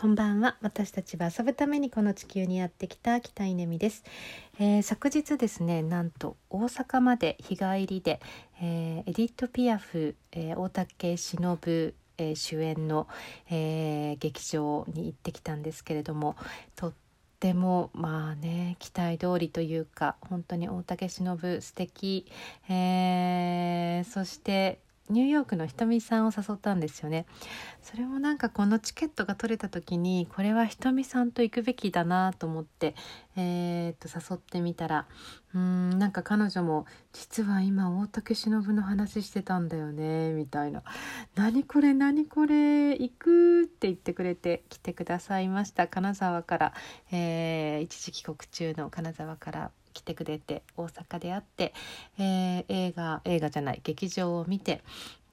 こんばんは。私たちは遊ぶためにこの地球にやってきた北稲美です、えー、昨日ですねなんと大阪まで日帰りで、えー、エディット・ピアフ、えー、大竹しのぶえ主演の、え劇場に行ってきたんですけれどもとってもまあね期待通りというか本当に大竹しのぶ素敵、えそしてニューヨークのひとみさんを誘ったんですよね。それもなんかこのチケットが取れた時にこれはひとみさんと行くべきだなと思って、えー、っと誘ってみたらうんなんか彼女も実は今大竹しのぶの話してたんだよねみたいな「何これ何これ行く」って言ってくれて来てくださいました金沢から、えー、一時帰国中の金沢から。来てくれて大阪で会って、えー、映画映画じゃない劇場を見て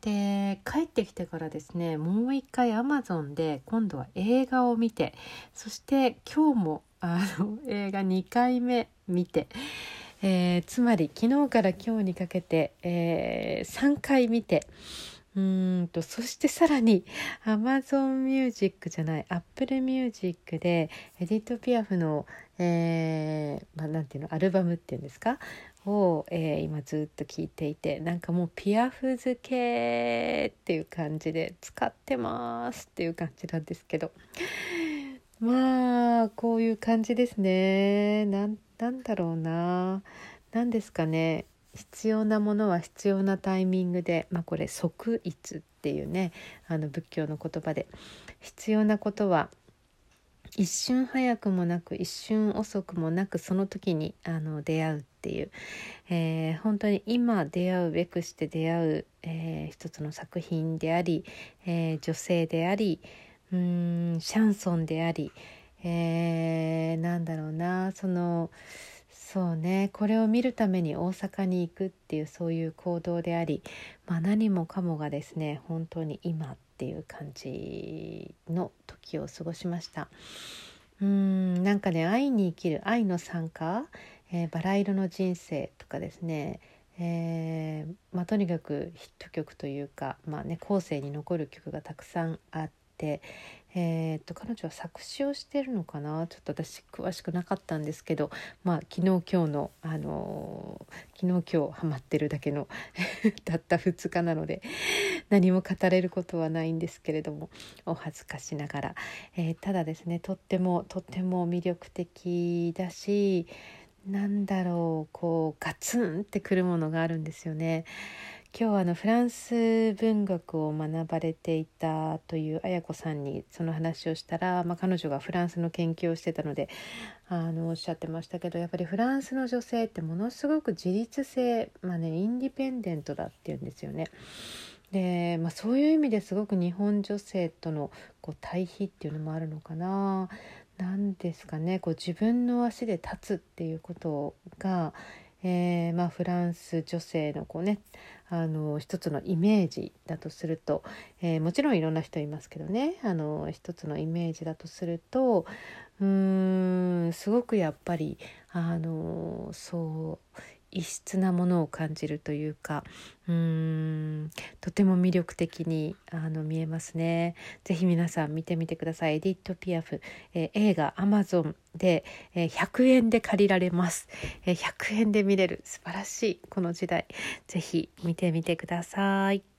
で帰ってきてからですねもう一回アマゾンで今度は映画を見てそして今日もあの映画2回目見て、えー、つまり昨日から今日にかけて、えー、3回見てうんとそしてさらに Amazon Music じゃない Apple Music でエディット・ピアフの、えーまあ、なんていうのアルバムっていうんですか？を、えー、今ずっと聞いていてなんかもうピアフ付けっていう感じで使ってますっていう感じなんですけど。まあこういう感じですね。なんなんだろうな。何ですかね。必要なものは必要なタイミングで、まあ、これ即一っていうねあの仏教の言葉で。必要なことは一瞬早くもなく一瞬遅くもなくその時にあの出会うっていう、えー、本当に今出会うべくして出会う、えー、一つの作品であり、えー、女性でありうんシャンソンであり、えー、なんだろうなそのそうね。これを見るために大阪に行くっていうそういう行動であり、まあ、何もかもがですね本当に今っていう感じの時を過ごしました。うんなんかね愛に生きる愛の参加、えー、バラ色の人生とかですねえー、まあ、とにかくヒット曲というか、まあね、後世に残る曲がたくさんあって、えー、っと彼女は作詞をしてるのかな？ちょっと私詳しくなかったんですけどまあ昨日今日の、あのー、昨日今日ハマってるだけの たった2日なので何も語れることはないんですけれどもお恥ずかしながら、えー、ただですねとってもとっても魅力的だしなんだろうこうガツンってくるものがあるんですよね。今日はあのフランス文学を学ばれていたという綾子さんにその話をしたら、まあ、彼女がフランスの研究をしてたのであのおっしゃってましたけどやっぱりフランスの女性ってものすごく自立性、まあね、インディペンデントだっていうんですよね。で、まあ、そういう意味ですごく日本女性とのこう対比っていうのもあるのかな。何ですかねこう自分の足で立つっていうことがえー、まあ、フランス女性のこうねあの一つのイメージだとすると、えー、もちろんいろんな人いますけどねあの一つのイメージだとするとうーんすごくやっぱりあのそう異質なものを感じるというかうーんとても魅力的にあの見えますね。ぜひ皆さん見てみてください。エディット・ピアフ、えー、映画アマゾンで、えー、100円で借りられます、えー、100円で見れる素晴らしいこの時代ぜひ見てみてください。